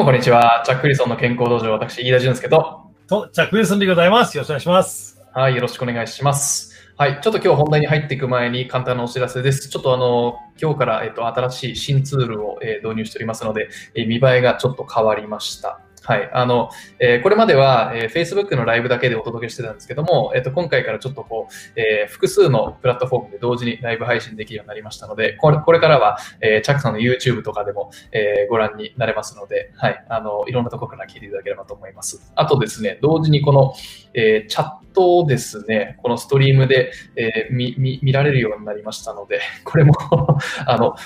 もこんにちは。チャック・ウィルソンの健康道場、私、飯田淳介と。と、チャック・ウィルソンでございます。よろしくお願いします。はい、よろしくお願いします。はい、ちょっと今日本題に入っていく前に簡単なお知らせです。ちょっとあの、今日から、えっと、新しい新ツールを、えー導入しておりますので、えー見栄えがちょっと変わりました。はい。あの、えーこれまでは、えー Facebook のライブだけでお届けしてたんですけども、えっと、今回からちょっとこう、えー複数のプラットフォームで同時にライブ配信できるようになりましたので、これこれからは、えーチャックさんの YouTube とかでも、えーご覧になれますので、はい。あの、いろんなところから聞いていただければと思います。あとですね、同時にこの、えーチャットをですね、このストリームで、えー見見見られるようになりましたので、これもあの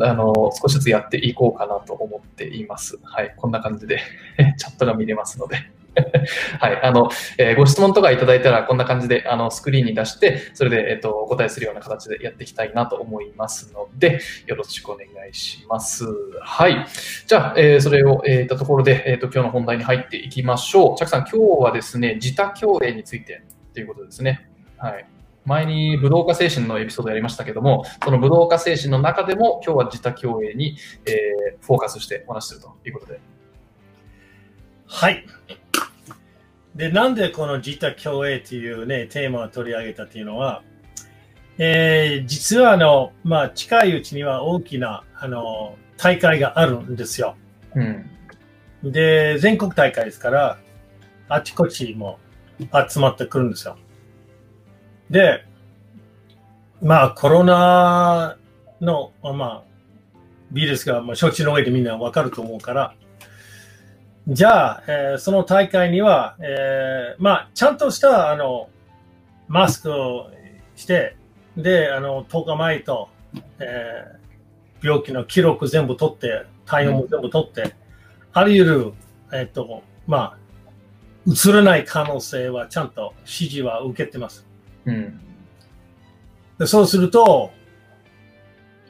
あの少しずつやっていこうかなと思っています。はい、こんな感じでチャットが見れますので。はい、あの、えーご質問とかいただいたら、こんな感じで、あの、スクリーンに出して、それで、えっ、と、お答えするような形でやっていきたいなと思いますので、よろしくお願いします。はい。じゃあ、えーそれを、えーったところで、えっ、と、今日の本題に入っていきましょう。チャクさん、今日はですね、自他共栄についてということですね。はい。前に武道家精神のエピソードやりましたけども、その武道家精神の中でも、今日は自他共栄に、えフォーカスしてお話しするということで。はい。で、なんでこの自他共栄というね、テーマを取り上げたというのは、えー実はあの、まあ、近いうちには大きな、あの、大会があるんですよ。うん。で、全国大会ですから、あちこちも集まってくるんですよ。で、まあ、コロナの、まあ、ビルスが、まあ、承知の上でみんなわかると思うから、じゃあ、えーその大会には、えーまあ、ちゃんとした、あの、マスクをして、で、あの、10日前と、えー病気の記録全部取って、対応も全部取って、あらゆる、えっと、まあ、映らない可能性はちゃんと指示は受けてます。うん。でそうすると、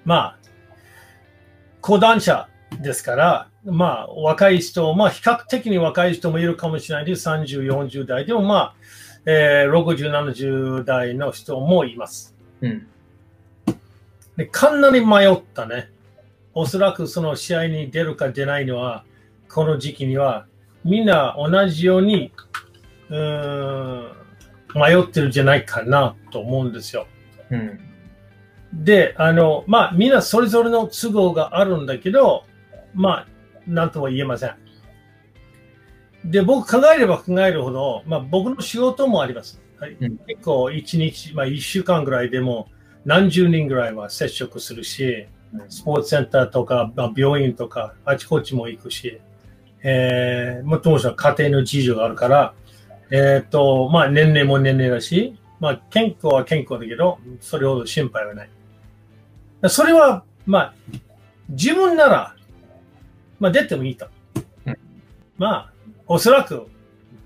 まあ、講談社ですから、まあ、若い人、まあ、比較的に若い人もいるかもしれないです。30、40代。でもまあ、えー60、70代の人もいます。うん。で、かなり迷ったね。おそらくその試合に出るか出ないのは、この時期には、みんな同じように、うーん、迷ってるんじゃないかなと思うんですよ。うん。で、あの、まあ、みんなそれぞれの都合があるんだけど、まあ、なんとも言えません。で、僕考えれば考えるほど、まあ、僕の仕事もあります。はいうん結構、一日、まあ、一週間ぐらいでも、何十人ぐらいは接触するし、スポーツセンターとか、まあ、病院とか、あちこちも行くし、えー、もっともし家庭の事情があるから、えっ、と、まあ、年齢も年齢だし、まあ、健康は健康だけど、それほど心配はない。それは、まあ、自分なら、まあ、出てもいいと。うんまあ、おそらく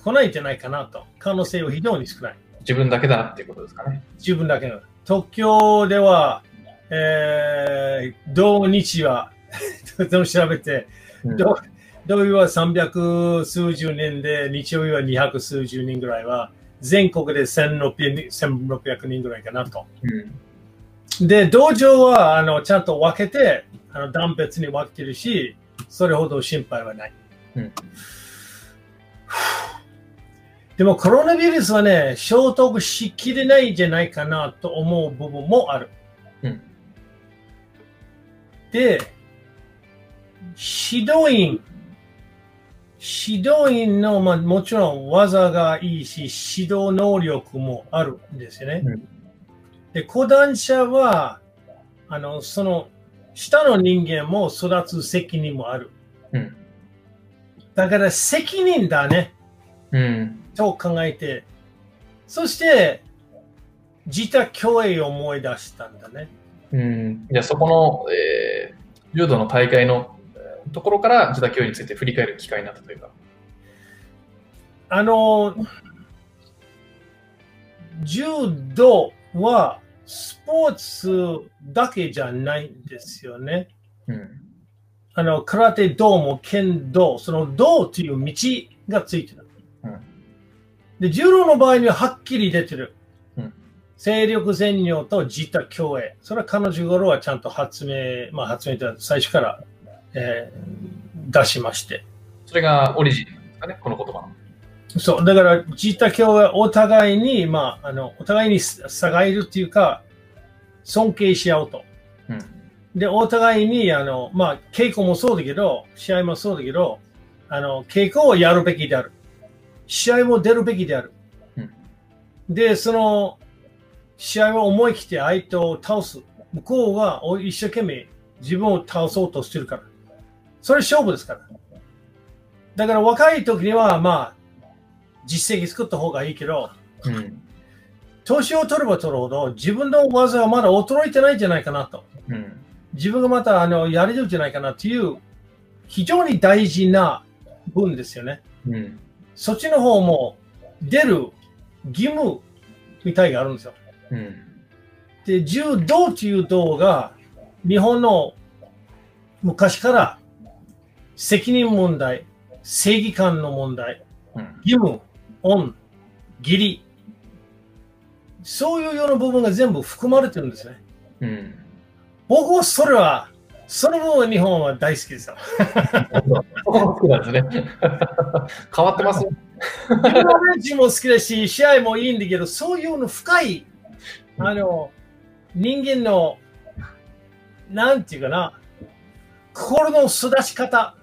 来ないんじゃないかなと。可能性は非常に少ない。自分だけだなっていうことですかね。自分だけの。東京では、えー、土日は、でも調べて、うん土土曜日は300数十人で、日曜日は200数十人ぐらいは、全国で1600 1600人ぐらいかなと。うん。で、道場はあのちゃんと分けて、あの断別に分けてるし、それほど心配はない。うんでもコロナウイルスはね、消毒しきれないんじゃないかなと思う部分もある。うんで、指導員、指導員の、まあ、もちろん技がいいし、指導能力もあるんですよね。うんで、講談社は、あの、その、下の人間も育つ責任もある。うん。だから責任だね、うん。と考えて、そして、自他共栄を思い出したんだね。うん。じゃあそこの、えー柔道の大会のえーところから自他共栄について振り返る機会になったというか。あの、柔道はスポーツだけじゃないんですよね。うん。あの、空手道も剣道、その道という道がついてる。うんで、柔道の場合にははっきり出てる。うん勢力全量と自他共栄。それは彼女頃はちゃんと発明、まあ発明というのは最初から、えー出しまして。それがオリジンなんですかね、この言葉の。そう、だから、ジータ教はお互いに、まあ、あの、お互いに差がいるっていうか、尊敬し合うと。うん。で、お互いに、あの、まあ、稽古もそうだけど、試合もそうだけど、あの、稽古をやるべきである。試合も出るべきである。うんで、その、試合を思い切って相手を倒す。向こうはお一生懸命自分を倒そうとしてるから。それ勝負ですから。だから若い時には、まあ、実績作った方がいいけど、うん。年を取れば取るほど自分の技がまだ衰えてないんじゃないかなと。うん。自分がまたあのやれるんじゃないかなという非常に大事な分ですよね。うん。そっちの方も出る義務みたいがあるんですよ。うん。で、柔道という道が日本の昔から責任問題、正義感の問題、うん。義務、恩、義理、そういうような部分が全部含まれてるんですね。うん。僕はそれは、その部分は日本は大好きですよ。変わってます。自分のベンチも好きだし、試合もいいんだけど、そういうの深い、あの、人間の、なんていうかな、心の育ち方、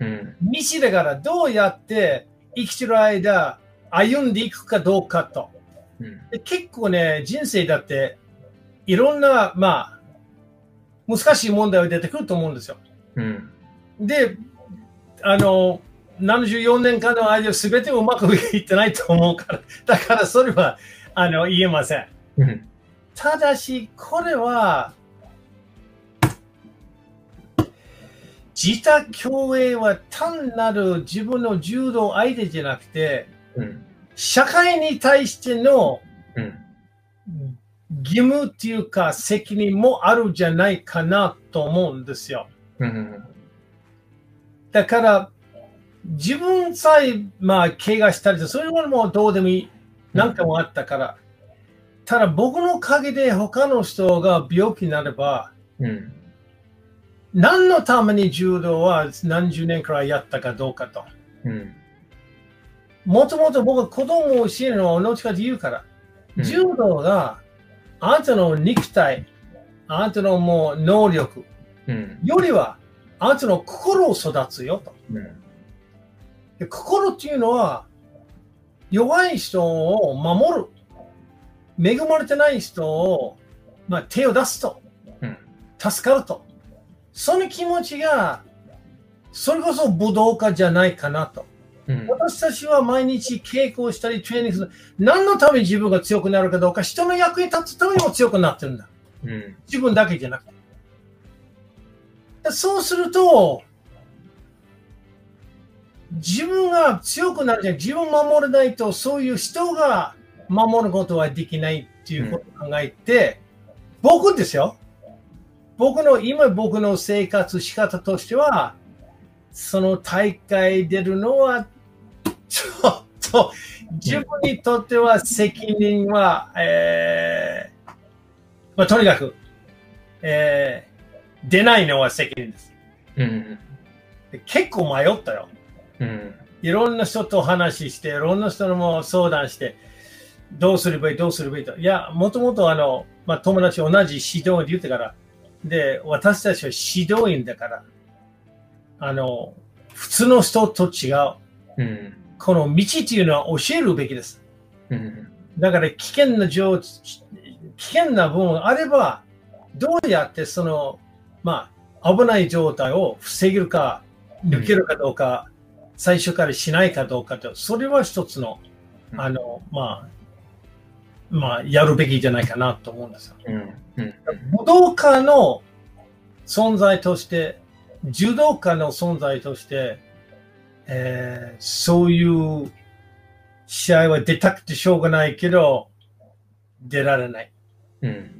うん。道だからどうやって生きてる間、歩んでいくかどうかと。うん。で結構ね、人生だって、いろんな、まあ、難しい問題が出てくると思うんですよ。うん。で、あの、74年間の間、すべてうまくいってないと思うから、だからそれはあの言えません。うん。ただし、これは、自他共栄は単なる自分の柔道相手じゃなくて、うん。社会に対してのうん。義務っていうか責任もあるんじゃないかなと思うんですよ。うん。だから、自分さえ、まあ、怪我したりと、そういうものもどうでもいい。なんかもあったから。ただ、僕のおかげで他の人が病気になれば、うん。何のために柔道は何十年くらいやったかどうかと。うん。もともと僕は子供を教えるのは後から言うから、うん柔道があなたの肉体、あなたのもう能力うん。よりは、あなたの心を育つよと。うん。で心っていうのは、弱い人を守る。恵まれてない人を、まあ、手を出すと。うん。助かると。その気持ちが、それこそ武道家じゃないかなと。うん。私たちは毎日稽古をしたり、トレーニングする。何のために自分が強くなるかどうか、人の役に立つためにも強くなってるんだ。うん。自分だけじゃなくて。でそうすると、自分が強くなるじゃん。自分を守れないと、そういう人が守ることはできないっていうことを考えて、僕ですよ。僕の、今僕の生活仕方としては、その大会出るのは、ちょっと、自分にとっては責任は、えーまあ、とにかく、えー出ないのは責任です。うん。で結構迷ったよ。うん。いろんな人と話して、いろんな人にも相談して、どうすればいい、どうすればいいと。いや、もともとあの、まあ、友達同じ指導で言ってから、で、私たちは指導員だから、あの、普通の人と違う。うん。この道っていうのは教えるべきです。うん。だから危険な状、危険な部分があれば、どうやってその、まあ、危ない状態を防げるか、抜けるかどうか、最初からしないかどうかと、それは一つの、うんあの、まあ、まあ、やるべきじゃないかなと思うんですよ。うん。うん。武道家の存在として、柔道家の存在として、えーそういう試合は出たくてしょうがないけど、出られない。うん。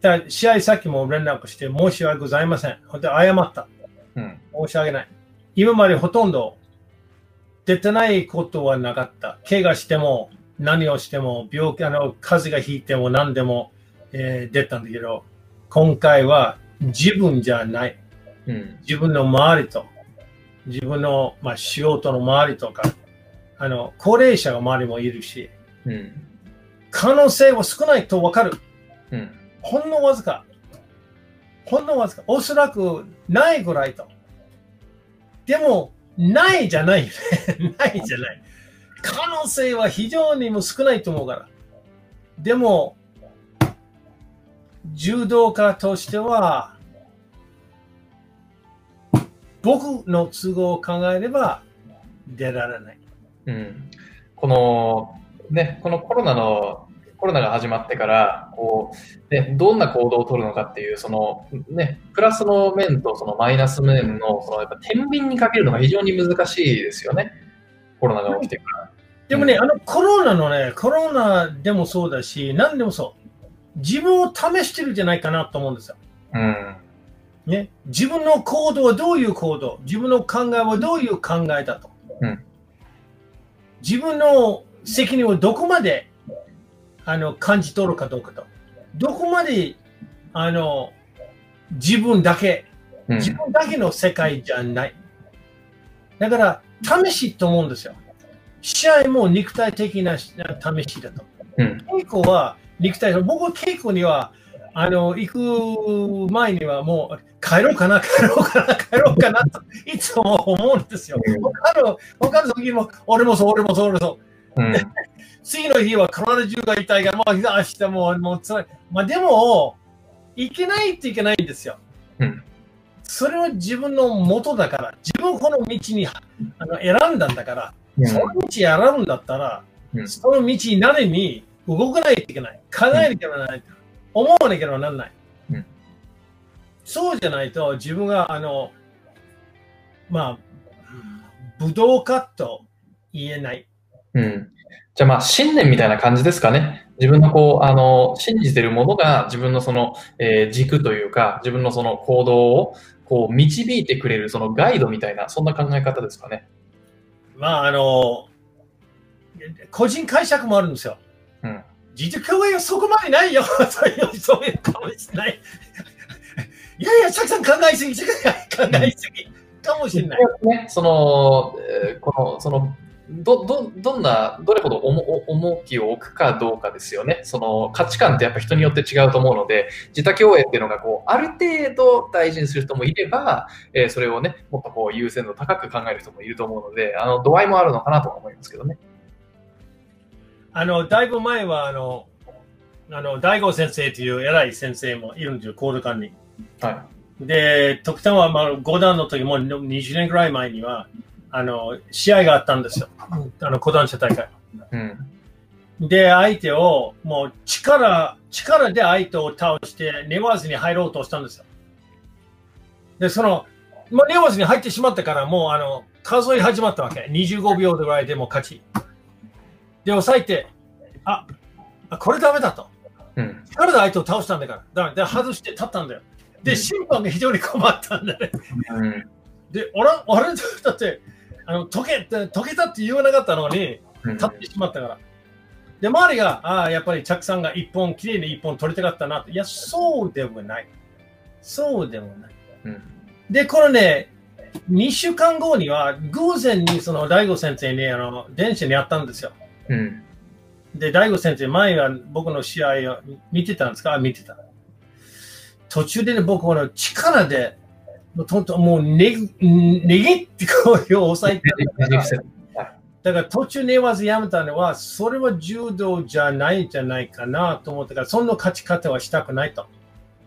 だ試合先も連絡して申し訳ございません。本当に謝った。うん。申し訳ない。今までほとんど出てないことはなかった。怪我しても何をしても病気、あの、風邪がひいても何でも、えー出たんだけど、今回は自分じゃない。うん。自分の周りと、自分の、まあ、仕事の周りとか、あの、高齢者が周りもいるし、うん。可能性は少ないとわかる。うん。ほんのわずか。ほんのわずか。おそらくないぐらいと。でも、ないじゃないよね。ないじゃない。可能性は非常にも少ないと思うから。でも、柔道家としては、僕の都合を考えれば出られない。うん。この、ね、このコロナの、コロナが始まってから、こう、ね、どんな行動を取るのかっていう、その、ね、プラスの面とそのマイナス面の、その、やっぱ天秤にかけるのが非常に難しいですよね。コロナが起きてから。でもね、あのコロナのね、コロナでもそうだし、何でもそう。自分を試してるんじゃないかなと思うんですよ。うん。ね、自分の行動はどういう行動、自分の考えはどういう考えだと？うん自分の責任をどこまであの感じ取るかどうかと。どこまであの自分だけ、うん自分だけの世界じゃない。だから、試しと思うんですよ。試合も肉体的な試しだと。うん。稽古は肉体僕は稽古にはあの行く前にはもう帰ろうかな帰ろうかな帰ろうかなといつも思うんですよ。うん他の他の時も俺もそう俺もそう俺もそううん。次の日は体中が痛いからもう明日もうもう辛い。まあでもいけないといけないんですよ。うんそれは自分の元だから自分この道にあの選んだんだから、うんその道選ぶんだったら、うんその道になれに動かないといけない。考えなきゃならない。思わなきゃならない。うんそうじゃないと自分が、あの、まあ、武道家と言えない。うん。じゃあまあ、信念みたいな感じですかね。自分のこう、あの、信じてるものが自分のその、えー軸というか、自分のその行動を、こう、導いてくれる、そのガイドみたいな、そんな考え方ですかね。まあ、あの、個人解釈もあるんですよ。うん。自主共栄はそこまでないよ。そういう、そういうかもしれない。いやいや、チャクさん考えすぎ、考えすぎかもしれない。ね、その、えーこの、その、ど、ど、どんな、どれほど重重きを置くかどうかですよね。その価値観ってやっぱ人によって違うと思うので、自他共栄っていうのがこう、ある程度大事にする人もいれば、えーそれをね、もっとこう優先度高く考える人もいると思うので、あの、度合いもあるのかなとは思いますけどね。あの、だいぶ前は、あの、あの、大悟先生という偉い先生もいるんですよ、コール館に。はで、特典は、まあ、5段の時も20年ぐらい前には、あの、試合があったんですよ。あの、講談社大会。い。うん。で、相手を、もう力、力で相手を倒して、寝わずに入ろうとしたんですよ。で、その、まあ、寝わずに入ってしまったから、もう、あの、数え始まったわけ。25秒ぐらいでもう勝ち。で、抑えて、あ、あこれダメだと。うん。力で相手を倒したんだから。だからで、外して立ったんだよ。で、うん審判が非常に困ったんだね。うん。で、俺、俺、だって、あの、溶けて、溶けたって言わなかったのに、うん立ってしまったから。で、周りが、ああ、やっぱり着さんが一本、きれいに一本取りたかったなって。いや、そうでもない。そうでもない。うん。で、これね、2週間後には、偶然にその大悟先生に、あの、電車に会ったんですよ。うん。で、大悟先生、前は僕の試合を見てたんですか？見てた。途中でね、僕、この力で、とんともうね、ねぎってこういう抑えてたからだから途中寝わずやめたのは、それは柔道じゃないんじゃないかなと思ったから、そんな勝ち方はしたくないと。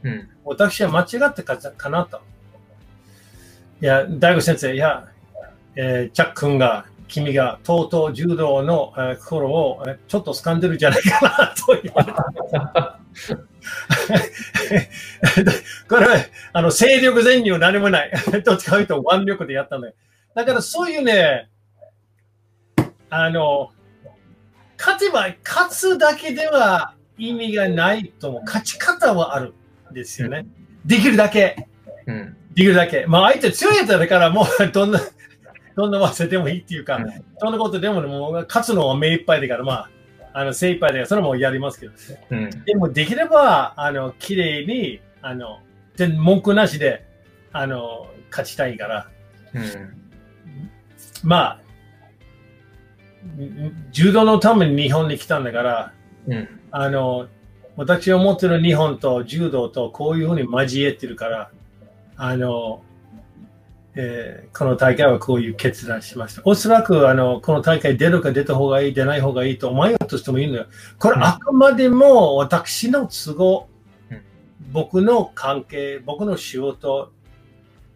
うん。私は間違ったかかなと。いや、大悟先生、いや、えー、チャック君が、君がとうとう柔道の、えー心を、えーちょっと掴んでるんじゃないかなと言われた。これは、あの、勢力前には何もない。どっちかというと腕力でやったんだよ。だからそういうね、あの、勝てば、勝つだけでは意味がないと思う。勝ち方はあるんですよね。できるだけ。うん。できるだけ。まあ相手強いやつだからもうどんな、どんな技でもいいっていうか、うんどんなことでももう勝つのは目いっぱいだから、まあ、あの精一杯だから、それもやりますけど。うん。でもできれば、あの、綺麗に、あの、全文句なしで、あの、勝ちたいから。うん。まあ、柔道のために日本に来たんだから、うん。あの、私が持ってる日本と柔道とこういうふうに交えてるから、あの、えーこの大会はこういう決断しました。おそらく、あの、この大会出るか出た方がいい、出ない方がいいと思いとしてもいいんだよ。これうんあくまでも私の都合うん、僕の関係、僕の仕事、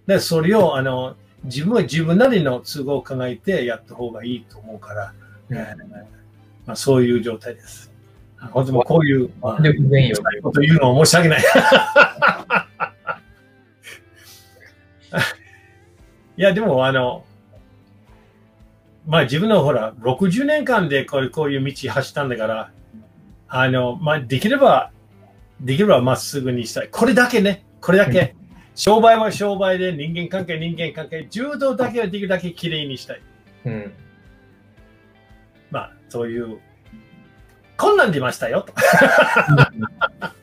で、それを、あの、自分は自分なりの都合を考えてやった方がいいと思うから、うんえーまあ、そういう状態です。あ本当にもうこういう、まあ、こと言うの？は申し訳ない。いや、でも、あの、まあ自分のほら、60年間でこうこういう道走ったんだから、あの、まあできれば、できればまっすぐにしたい。これだけね、これだけ。商売は商売で、人間関係、人間関係、柔道だけはできるだけきれいにしたい。うん。まあ、そういう、こんなん出ましたよと。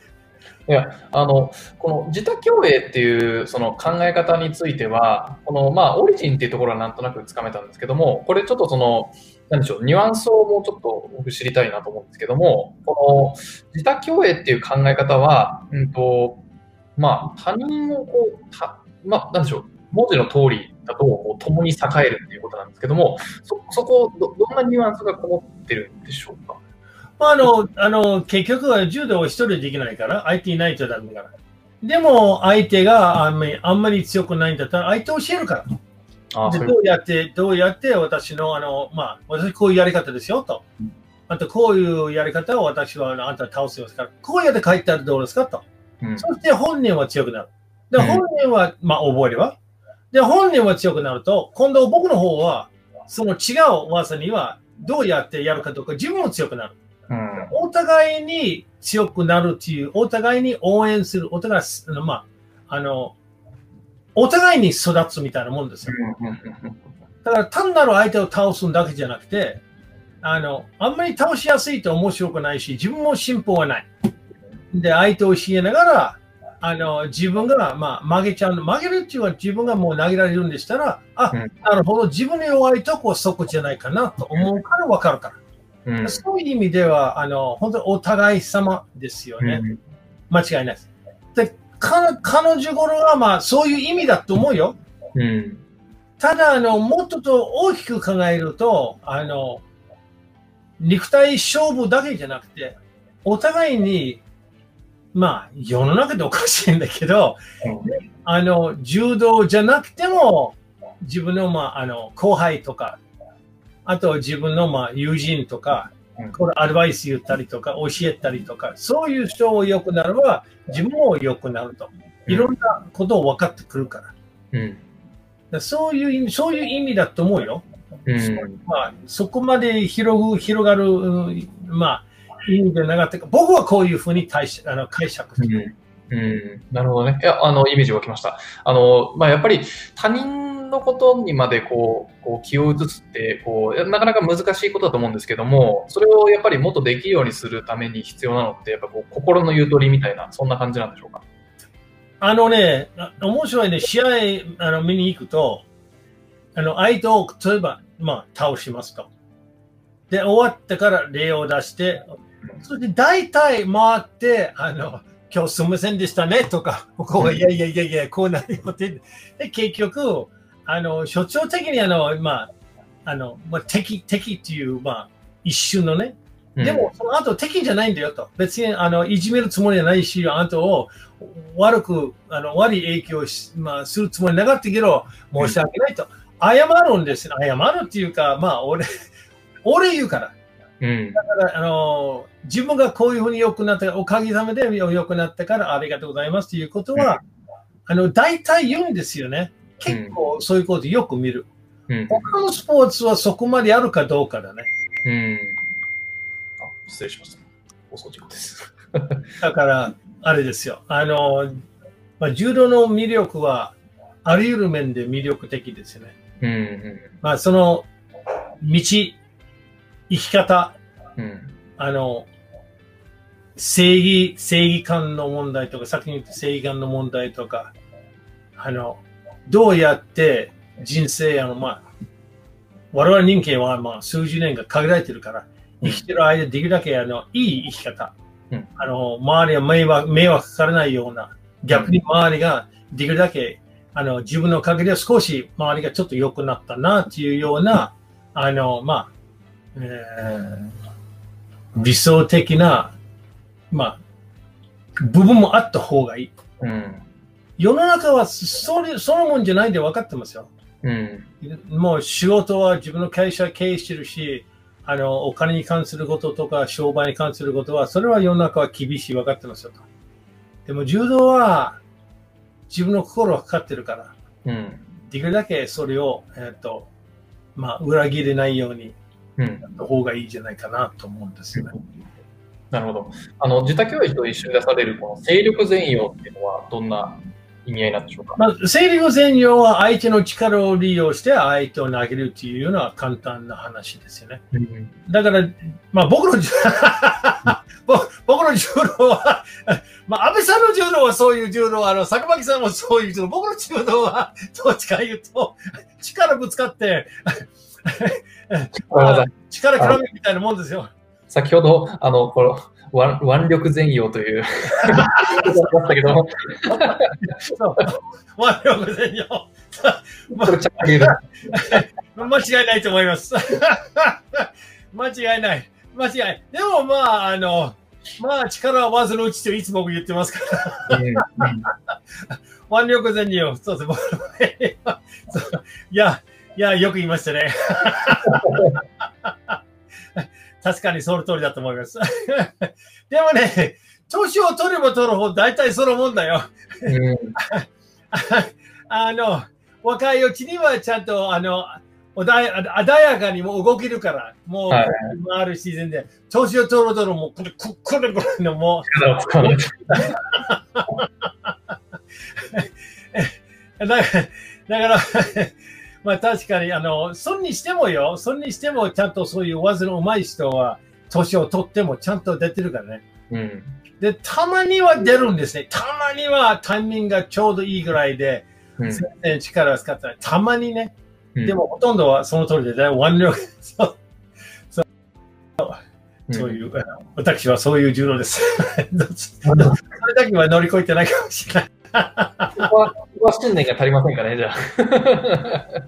いや、あの、この自他共栄っていうその考え方については、この、まあ、オリジンっていうところはなんとなくつかめたんですけども、これちょっとその、なんでしょう、ニュアンスをもうちょっと僕知りたいなと思うんですけども、この自他共栄っていう考え方は、うんと、まあ、他人をこう、たまあ、なんでしょう、文字の通りだと、こう共に栄えるっていうことなんですけども、そ、そこど、どんなニュアンスがこもってるんでしょうか？まあ、あの、あの、結局は柔道を一人でできないから、相手いないとダメだから。でも、相手があんまりあんまり強くないんだったら、相手教えるから。でどうやって、どうやって私の、あの、まあ、私こういうやり方ですよとうん。あと、こういうやり方を私はあなた倒せますから、こうやって書いたらどうですかと。うんそして本人は強くなる。で、うん本人は、まあ、覚えれば。で、本人は強くなると、今度僕の方は、その違う技には、どうやってやるかとか、自分も強くなる。うんお互いに強くなるっていう、お互いに応援する、お互い、まあ、あの、お互いに育つみたいなもんですよ。だから単なる相手を倒すだけじゃなくて、あの、あんまり倒しやすいと面白くないし、自分も進歩はない。で、相手を教えながら、あの、自分が、まあ、曲げちゃうの。曲げるっていうのは自分がもう投げられるんでしたら、あ、うんなるほど、自分の弱いとこはそこじゃないかなと思うから分かるから。うんそういう意味では、あの、本当にお互い様ですよね。うん間違いないです。で、か彼女頃は、まあ、そういう意味だと思うよ。うんただ、あの、もっとと大きく考えると、あの、肉体勝負だけじゃなくて、お互いに、まあ、世の中でおかしいんだけど、あの、柔道じゃなくても、自分の、まあ、あの、後輩とか、あと自分の、まあ、友人とかうん、これアドバイス言ったりとか、教えたりとか、そういう人を良くなれば、自分も良くなると。いろんなことを分かってくるから。うんだそういう意味、そういう意味だと思うよ。うんまあ、そこまで広ぐ広がる、うんまあ、意味でなかったか、僕はこういうふうに解釈あの解釈してる。うん、なるほどね。いや、あの、イメージ湧きました。あの、まあ、やっぱり他人のことにまでこう、こう気を移すって、こう、なかなか難しいことだと思うんですけども、それをやっぱりもっとできるようにするために必要なのって、やっぱこう、心のゆとりみたいな、そんな感じなんでしょうか？あのね、あ面白いね、試合あの見に行くと、あの相手を例えば、まあ、倒しますと。で、終わってから礼を出して、それで大体回って、あの、今日すみませんでしたねとか、ここがいやいやいやいや、こうなるよって。で、結局、あの、所長的にあの、まあ、あの、まあ、敵、敵っていう、まあ、一瞬のね、でも、その後敵じゃないんだよと。別にあのいじめるつもりじゃないし、あなたを悪く、あの悪い影響し、まあ、するつもりなかったけど、申し訳ないと。謝るんです。謝るっていうか、まあ、俺、俺言うから。うん、うん、だから、あの、自分がこういうふうに良くなった、おかげさまで良くなったからありがとうございますということは、あの、大体言うんですよね。結構そういうことよく見る。うん、他のスポーツはそこまであるかどうかだね。うん。あ、失礼しました。放送事故です。だから、あれですよ。あの、まあ、柔道の魅力は、あらゆる面で魅力的ですよね。うん、うまあ、その、道、生き方、ん、うん、あの、正義、正義感の問題とか、先に言った正義感の問題とか、あの、どうやって人生、あの、まあ、我々人間はまあ数十年が限られてるから、生きてる間できるだけあのいい生き方、うんあの周りは迷惑迷惑かからないような、逆に周りができるだけあの自分のおかげで少し周りがちょっと良くなったなっていうような、あの、まあ、えー理想的な、まあ、部分もあった方がいい。うん。世の中はそれそのもんじゃないんで分かってますよ。うん。もう仕事は自分の会社経営してるし、あの、お金に関することとか商売に関することは、それは世の中は厳しい分かってますよと。でも柔道は自分の心がかかってるから、うん。できるだけそれを、えっ、と、まあ、裏切れないようにうん。やった方がいいんじゃないかなと思うんですよね。なるほど。あの、自他教育と一緒に出されるこの勢力全容っていうのはどんな意味合いなんでしょうか？まあ、勢力全容は相手の力を利用して相手を投げるっていうのは簡単な話ですよね。うん。だから、まあ僕の、僕僕の柔道は、まあ安倍さんの柔道はそういう柔道、あの、坂巻さんもそういう柔道、僕の柔道は、どっちか言うと、力ぶつかって。力比べみたいなもんですよ。先ほど、あの、この、腕腕力全容という、言葉があったけど、そう。ワン力 間違いないと思います。間違いない。間違いない。でもまあ、あの、まあ力は技のうちといつも僕言ってますから。うんうん腕力全容。そうです。いや、いや、よく言いましたね。確かにその通りだと思います。でもね、年を取れば取るほど大体そのもんだよ。うん あの、若いうちにはちゃんと、あの、穏やかにもう動けるから、もう、はい回る自然で、年を取るとるもう、これ、ここれ、これのもう、だから、だからまあ確かに、あの、そんにしてもよ、そんにしてもちゃんとそういう技の上手い人は、年を取ってもちゃんと出てるからね。うんで、たまには出るんですね。たまにはタイミングがちょうどいいぐらいで、うん全然力を使ったら、たまにね、うんでもほとんどはその通りで、ね、腕力、そうそういう、あの私はそういう柔道です。それだけは乗り越えてないかもしれない。ここは、ここは信念が足りませんかね、じゃあ。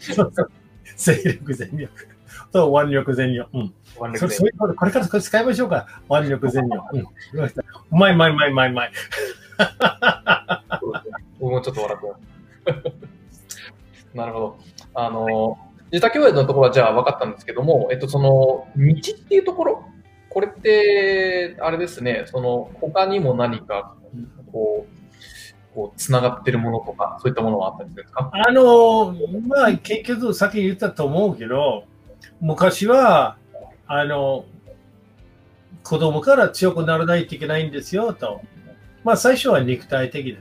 そうそう勢力全力。そう、腕力全力。うん。そ腕力でそういうこと、これからこれ使いましょうか。腕力全力。うん。うまい、うまい、うまい、うまい、うまい。僕もちょっと笑ってます。なるほど。あの、自他共栄のところはじゃあ分かったんですけども、えっと、その、道っていうところ、これって、あれですね、その、他にも何か、こう、こう、つながってるものとか、そういったものはあったりするんですか？あの、まあ、結局、さっき言ったと思うけど、昔は、あの、子供から強くならないといけないんですよ、と。まあ、最初は肉体的でね。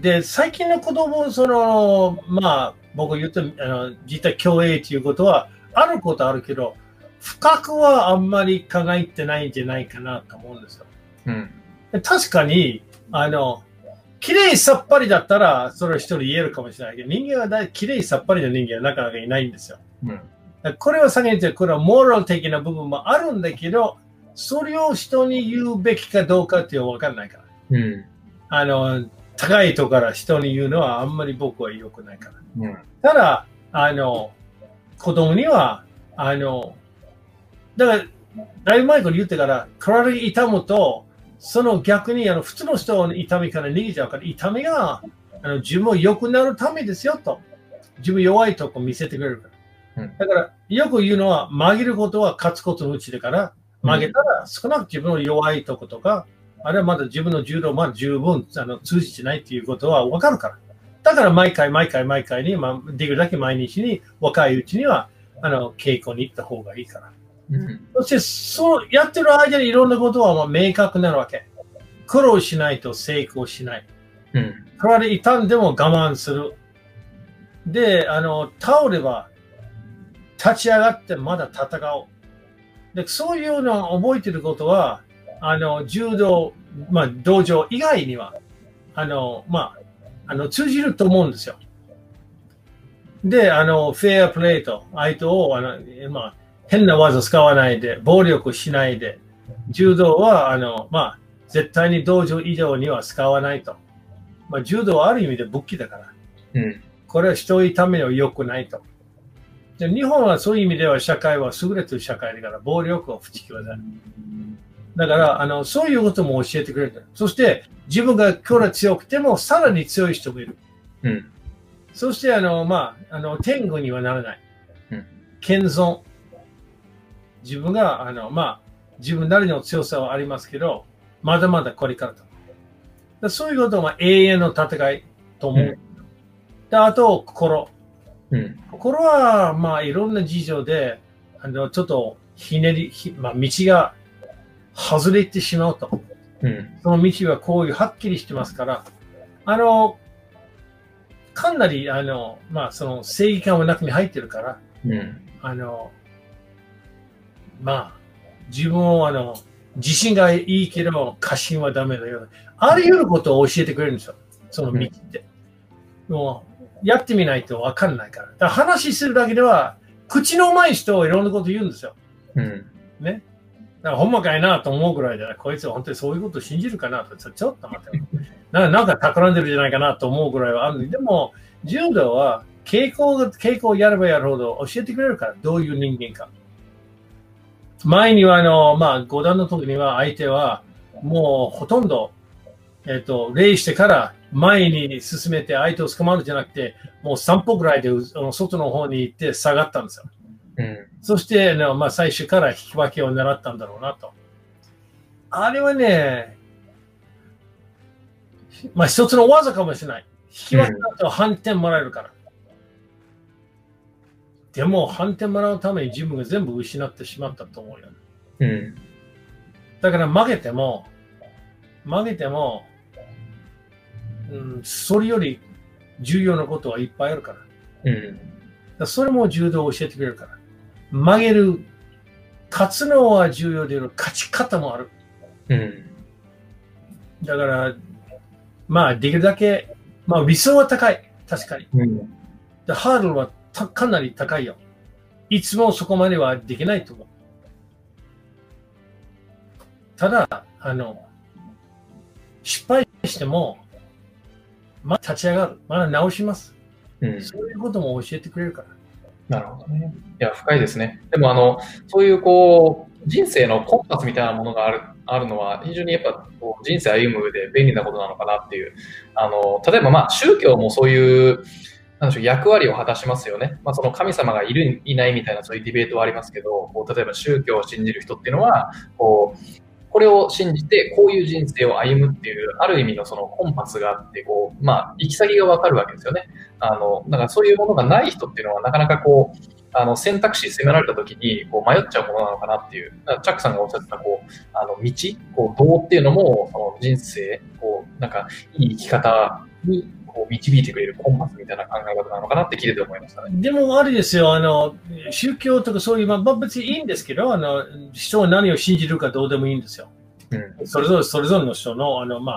で、最近の子供、その、まあ、僕言った、あの、実は共栄ということは、あることあるけど、深くはあんまり考えてないんじゃないかなと思うんですよ。うん。確かに、あの、綺麗さっぱりだったら、それは一人言えるかもしれないけど、人間はだい綺麗さっぱりの人間はなかなかいないんですよ。うん。これは先に言って、これはモラル的な部分もあるんだけど、それを人に言うべきかどうかっていうのは分かんないから。うん。あの、高いとこから人に言うのはあんまり僕は良くないから。うん。ただ、あの、子供には、あの、だから、だいぶ前から言ってから、体が痛むと、その逆に、あの、普通の人の痛みから逃げちゃうから、痛みが、あの、自分良くなるためですよ、と。自分弱いとこ見せてくれるから。うんだから、よく言うのは、曲げることは勝つことのうちだから、曲げたら少なく自分の弱いとことか、あれはまだ自分の柔道まだ十分あの通じてないっていうことは分かるから。だから毎回毎回毎回に、まあ、できるだけ毎日に若いうちにはあの稽古に行った方がいいから。うん。そしてそうやってる間にいろんなことはまあ明確になるわけ。苦労しないと成功しない。うん。体痛んでも我慢する。で、あの倒れば立ち上がってまだ戦おう。でそういうのを覚えてることは、あの柔道、まあ、道場以外にはあの、まあ、あの通じると思うんですよ。で、あの、フェアプレーと、相手を、あの、まあ、変な技使わないで、暴力しないで、柔道は、あの、まあ、絶対に道場以上には使わないと。まあ、柔道はある意味で武器だから。うん。これは人いためには良くないと。で日本はそういう意味では社会は優れてる社会だから、暴力を不地球だ。だから、あの、そういうことも教えてくれる。そして、自分が今日は強くても、さらに強い人もいる。うん。そして、あの、まあ、あの、天狗にはならない。うん。謙遜。自分が、あの、まあ、自分なりの強さはありますけど、まだまだこれからと。そういうことは永遠の戦いと思う。うん、であと、心。うん、心は、まあ、いろんな事情で、あの、ちょっとひねり、まあ、道が外れてしまうと。うん、その道はこういうはっきりしてますから、あの、かなり、あの、まあ、その正義感は中に入ってるから、うん、あの、まあ、自分を、あの、自信がいいけど、過信はダメだよ。あり得ることを教えてくれるんですよ。その道って。うん、もう、やってみないとわかんないから。だから話するだけでは、口のうまい人はいろんなこと言うんですよ。うん。ね。だからほんまかいなと思うぐらいで、こいつは本当にそういうことを信じるかなと、ちょっと待って。ななんか企んでるじゃないかなと思うぐらいはあるでも、柔道は傾向が、傾向をやればやるほど教えてくれるから、どういう人間か。前には、あの、まあ、五段の時には相手は、もうほとんど、えっ、ー、と、礼してから前に進めて相手を捕まるんじゃなくて、もう3歩ぐらいで外の方に行って下がったんですよ。うん、そして、ね、まあ、最初から引き分けを狙ったんだろうなと。あれはね、まあ一つの技かもしれない。引き分けだと反転もらえるから。うん、でも反転もらうために自分が全部失ってしまったと思うよ。うん、だから負けても、負けても、うん、それより重要なことはいっぱいあるから。うん、らそれも柔道を教えてくれるから。曲げる、勝つのは重要である、勝ち方もある。うん、だから、まあ、できるだけ、まあ、理想は高い。確かに。うん、ハードルはかなり高いよ。いつもそこまではできないと思う。ただ、あの、失敗しても、まあ、立ち上がる。まだ直します。うん、そういうことも教えてくれるから。なるほどね。いや、深いですね。でも、あの、そういう、こう、人生のコンパスみたいなものがあるあるのは、非常にやっぱこう人生歩む上で便利なことなのかなっていう。あの、例えばまあ宗教もそういう、なんでしょう、役割を果たしますよね。まあその神様がいる、いないみたいなそういうディベートはありますけど、こう例えば宗教を信じる人っていうのは、こう、これを信じて、こういう人生を歩むっていう、ある意味のそのコンパスがあって、こう、まあ、行き先がわかるわけですよね。あの、だからそういうものがない人っていうのは、なかなかこう、あの、選択肢迫られた時に、こう、迷っちゃうものなのかなっていう、チャックさんがおっしゃってた、こう、あの、道、こう、道っていうのも、その人生、こう、なんか、いい生き方に、こう導いてくれるコンパスみたいな考え方なのかなって聞いてて思いましたね。でもあれですよ、あの、宗教とかそういう、まあ別にいいんですけど、あの、人は何を信じるかどうでもいいんですよ。うん、それぞれ、それぞれの人の、あの、ま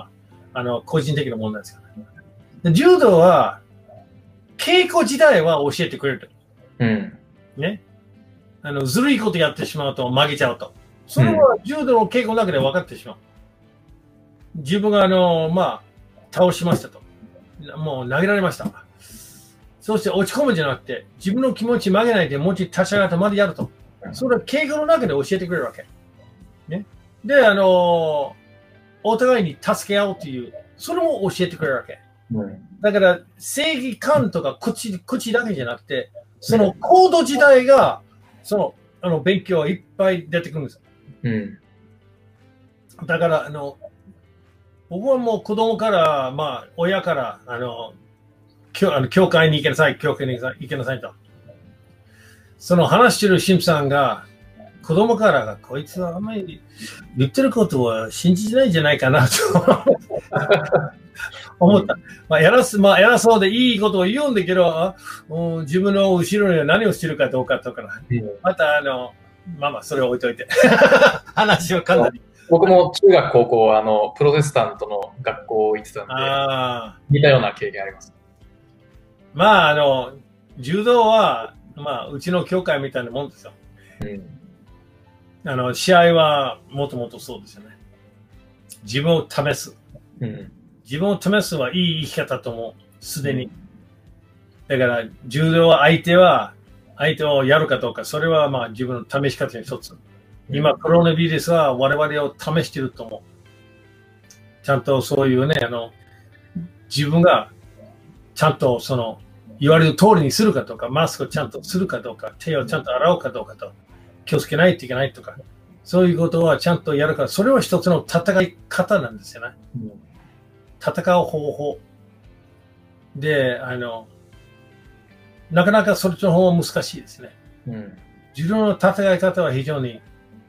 あ、あの、個人的な問題ですから、ね。柔道は、稽古自体は教えてくれる。うん。ね。あの、ずるいことやってしまうと負けちゃうと。それは柔道の稽古の中で分かってしまう。自分が、あの、まあ、倒しましたと。もう投げられました。そして落ち込むんじゃなくて、自分の気持ち曲げないで、もうちょい立ち上がってまでやると。それは稽古の中で教えてくれるわけ。ね。で、あの、お互いに助け合うという、それも教えてくれるわけ。うん、だから、正義感とか口口だけじゃなくて、そのコード自体が、その、あの、勉強いっぱい出てくるんですよ。うん。だから、あの、僕はもう子供から、まあ、親から、あの、教あの教会に行けなさい、教会に行けなさいと。その話してる神父さんが、子供からが、こいつはあんまり言ってることは信じてないんじゃないかなと 思った。まあ、やらす、まあ、やらそうでいいことを言うんだけど、うん、自分の後ろには何をしてるかどうかとか、また、あの、まあまあ、それを置いといて。話はかなり。僕も中学、高校、あの、プロテスタントの学校行ってたんで、似たような経験あります。まあ、あの、柔道は、まあ、うちの教会みたいなもんですよ。うん。あの、試合はもともとそうですよね。自分を試す。うん。自分を試すはいい生き方とも、すでに。だから、柔道は相手は、相手をやるかどうか、それはまあ自分の試し方の一つ。今、コロナウイルスは我々を試していると思う。ちゃんとそういうね、あの、自分がちゃんとその、言われる通りにするかとか、マスクをちゃんとするかどうか、手をちゃんと洗うかどうかと、気をつけないといけないとか、そういうことはちゃんとやるから、それは一つの戦い方なんですよね。戦う方法。で、あの、なかなかそっちの方は難しいですね。うん。自分の戦い方は非常に、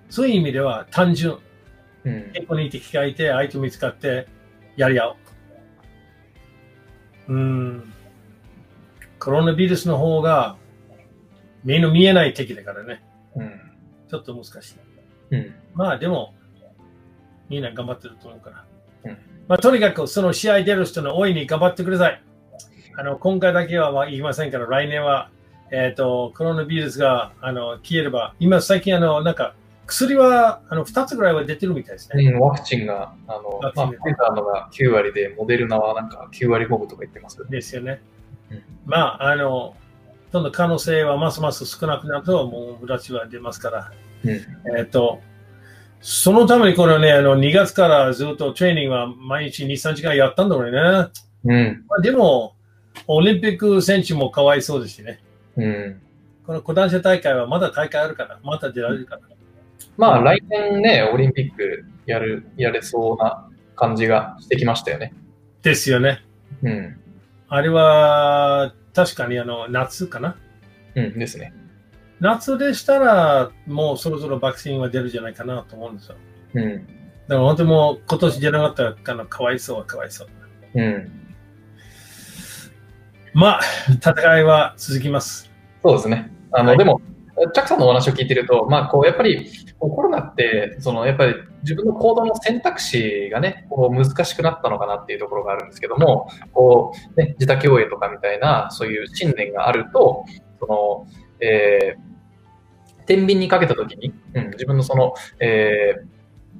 そういう意味では単純。うん。結構に敵がいて、相手見つかって、やり合う。うーん。コロナウイルスの方が、目の見えない敵だからね。うん。ちょっと難しい。うん。まあでも、みんな頑張ってると思うから。うんまあとにかくその試合出る人の大いに頑張ってください。あの、今回だけはまあ言いませんから、来年は、えっ、と、コロナウイルスがあの消えれば、今最近あの、なんか、薬はあの2つぐらいは出てるみたいですね。うん、ワクチンが、あの、まあ、ファイザーのが9割で、モデルナはなんか9割5分とか言ってます。ですよね。うんまあ、あの、どんどん可能性はますます少なくなると、もう、ブラシは出ますから。うん。えっ、と、そのためにこれね、あの、2月からずっとトレーニングは毎日2、3時間やったんだろうね。うん。まあ、でも、オリンピック選手もかわいそうですしね。うん。この小男子大会はまだ大会あるから、また出られるから。まあ、来年ね、オリンピックやる、やれそうな感じがしてきましたよね。ですよね。うん。あれは、確かにあの、夏かな？うんですね。夏でしたら、もうそろそろワクチンは出るんじゃないかなと思うんですよ。うん。だから本当にもう今年出なかったら、あのかわいそうはかわいそう。うん。まあ、戦いは続きます。そうですね。あの、はいでも、チャックさんのお話を聞いてると、まあ、こう、やっぱり、コロナって、その、やっぱり自分の行動の選択肢がね、こう、難しくなったのかなっていうところがあるんですけども、こう、ね、自宅療養とかみたいな、そういう信念があると、その、えー、天秤にかけたときに、うん、自分のその、え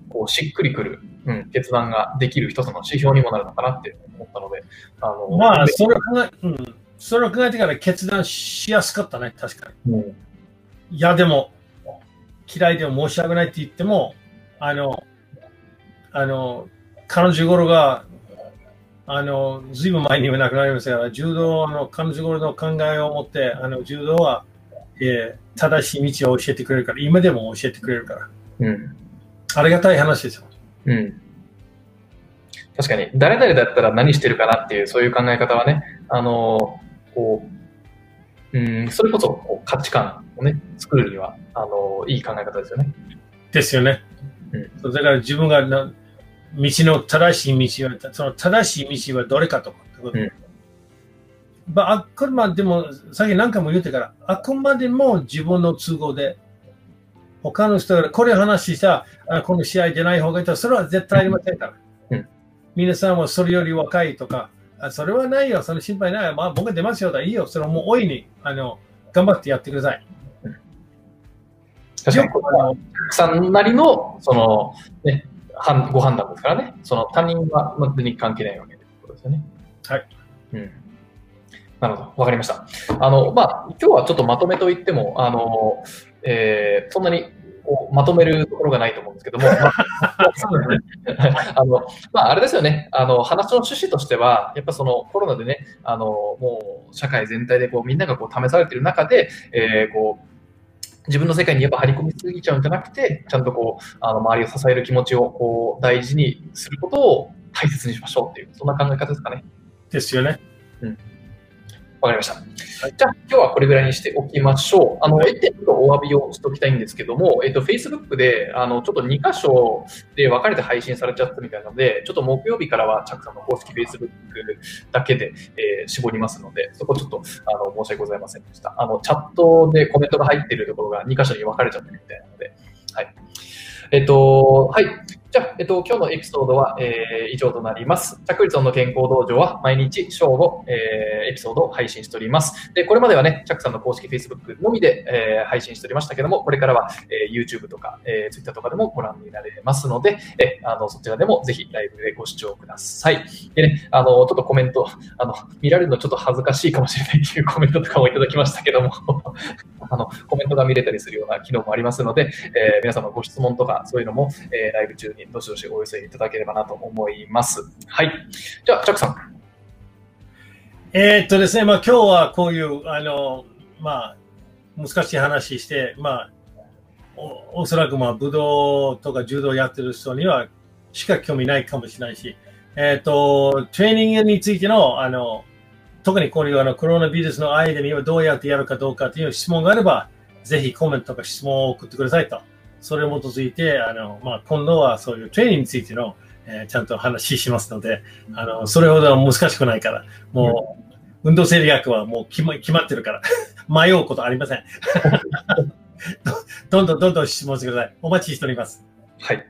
ー、こう、しっくりくる、うん、決断ができる一つの指標にもなるのかなって思ったので、あの、まあ、それを考え、うん、それを考えてから決断しやすかったね、確かに。うん、いや、でも、嫌いでも申し訳ないって言っても、あの、あの、彼女頃が、あの、ずいぶん前には亡くなりましたから、柔道の彼女頃の考えを持って、あの、柔道は、えー正しい道を教えてくれるから、今でも教えてくれるから。うん。ありがたい話ですよ。うん。確かに、誰々だったら何してるかなっていう、そういう考え方はね、あの、こう、うん、それこそこう価値観をね、作るには、あの、いい考え方ですよね。ですよね。うんだから自分がな道の正しい道は、その正しい道はどれかとかってこと。うんまあ、あくまでも、さっき何回も言ってから、あくまでも自分の都合で、他の人がこれ話したあこの試合出ない方がいいと、それは絶対ありませんから。うん皆さんはそれより若いとか、あそれはないよ、その心配ないよ、まあ、僕が出ますよ、だいいよ、それはもう大いにあの頑張ってやってください。確かに、よくあのお客さんなりの、その、ね、判ご判断ですからね。その他人は全に関係ないわけですよね。はい。うん。なるほど。わかりました。あの、まあ、今日はちょっとまとめといっても、あの、えーそんなにこうまとめるところがないと思うんですけども、あの、まあ、あれですよね。あの、話の趣旨としては、やっぱそのコロナでね、あの、もう社会全体でこうみんながこう試されている中で、えーこう、自分の世界にやっぱ張り込みすぎちゃうんじゃなくて、ちゃんとこう、あの、周りを支える気持ちをこう、大事にすることを大切にしましょうっていう、そんな考え方ですかね。ですよね。わかりました。じゃあ、今日はこれぐらいにしておきましょう。あの、1点とお詫びをしておきたいんですけども、えっと、Facebook で、あの、ちょっと2箇所で分かれて配信されちゃったみたいなので、ちょっと木曜日からは、チャックさんの公式 Facebook だけで、えー絞りますので、そこちょっと、あの、申し訳ございませんでした。あの、チャットでコメントが入っているところが2箇所に分かれちゃってるみたいなので、はい。えっと、はい。じゃあ、えっと、今日のエピソードは、えー、以上となります。着率の健康道場は毎日正午、えー、エピソードを配信しております。で、これまではね、チャックさんの公式 Facebook のみで、えー、配信しておりましたけども、これからは、えー、YouTube とか、えー、Twitter とかでもご覧になれますので、えー、あのそちらでもぜひライブでご視聴ください。でね、あの、ちょっとコメント、あの、見られるのちょっと恥ずかしいかもしれないっていうコメントとかもいただきましたけども あの、コメントが見れたりするような機能もありますので、えー、皆様ご質問とかそういうのも、えー、ライブ中にどしどしお寄せいただければなと思います。はい。じゃあ、チャックさん。えー、っとですね、まあ今日はこういう、あの、まあ、難しい話して、まあ、おおそらくまあ武道とか柔道やってる人にはしか興味ないかもしれないし、えっ、と、トレーニングについての、あの、特にこういうあのコロナウイルスの間にはどうやってやるかどうかという質問があれば、ぜひコメントとか質問を送ってくださいと。それを基づいて、あの、まあ、今度はそういうトレーニングについての、えー、ちゃんと話しますので、あの、それほど難しくないから、もう、運動生理学はもう決ま決まってるから、迷うことありません。どんどんどんどん質問してください。お待ちしております。はい。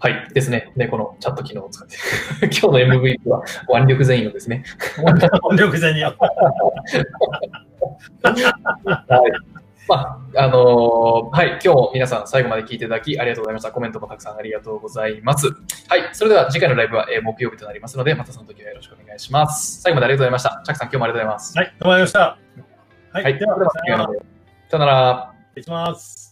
はい。ですね。で、このチャット機能を使って。今日の MVP は腕力全用ですね。腕力全用。はい。まあ、あのー、はい。今日皆さん最後まで聞いていただきありがとうございました。コメントもたくさんありがとうございます。はい。それでは次回のライブは、えー、木曜日となりますので、またその時はよろしくお願いします。最後までありがとうございました。チャックさん、今日もありがとうございます。はい。どうもありがとうございました。はい。はい、では、さよなら。失礼します。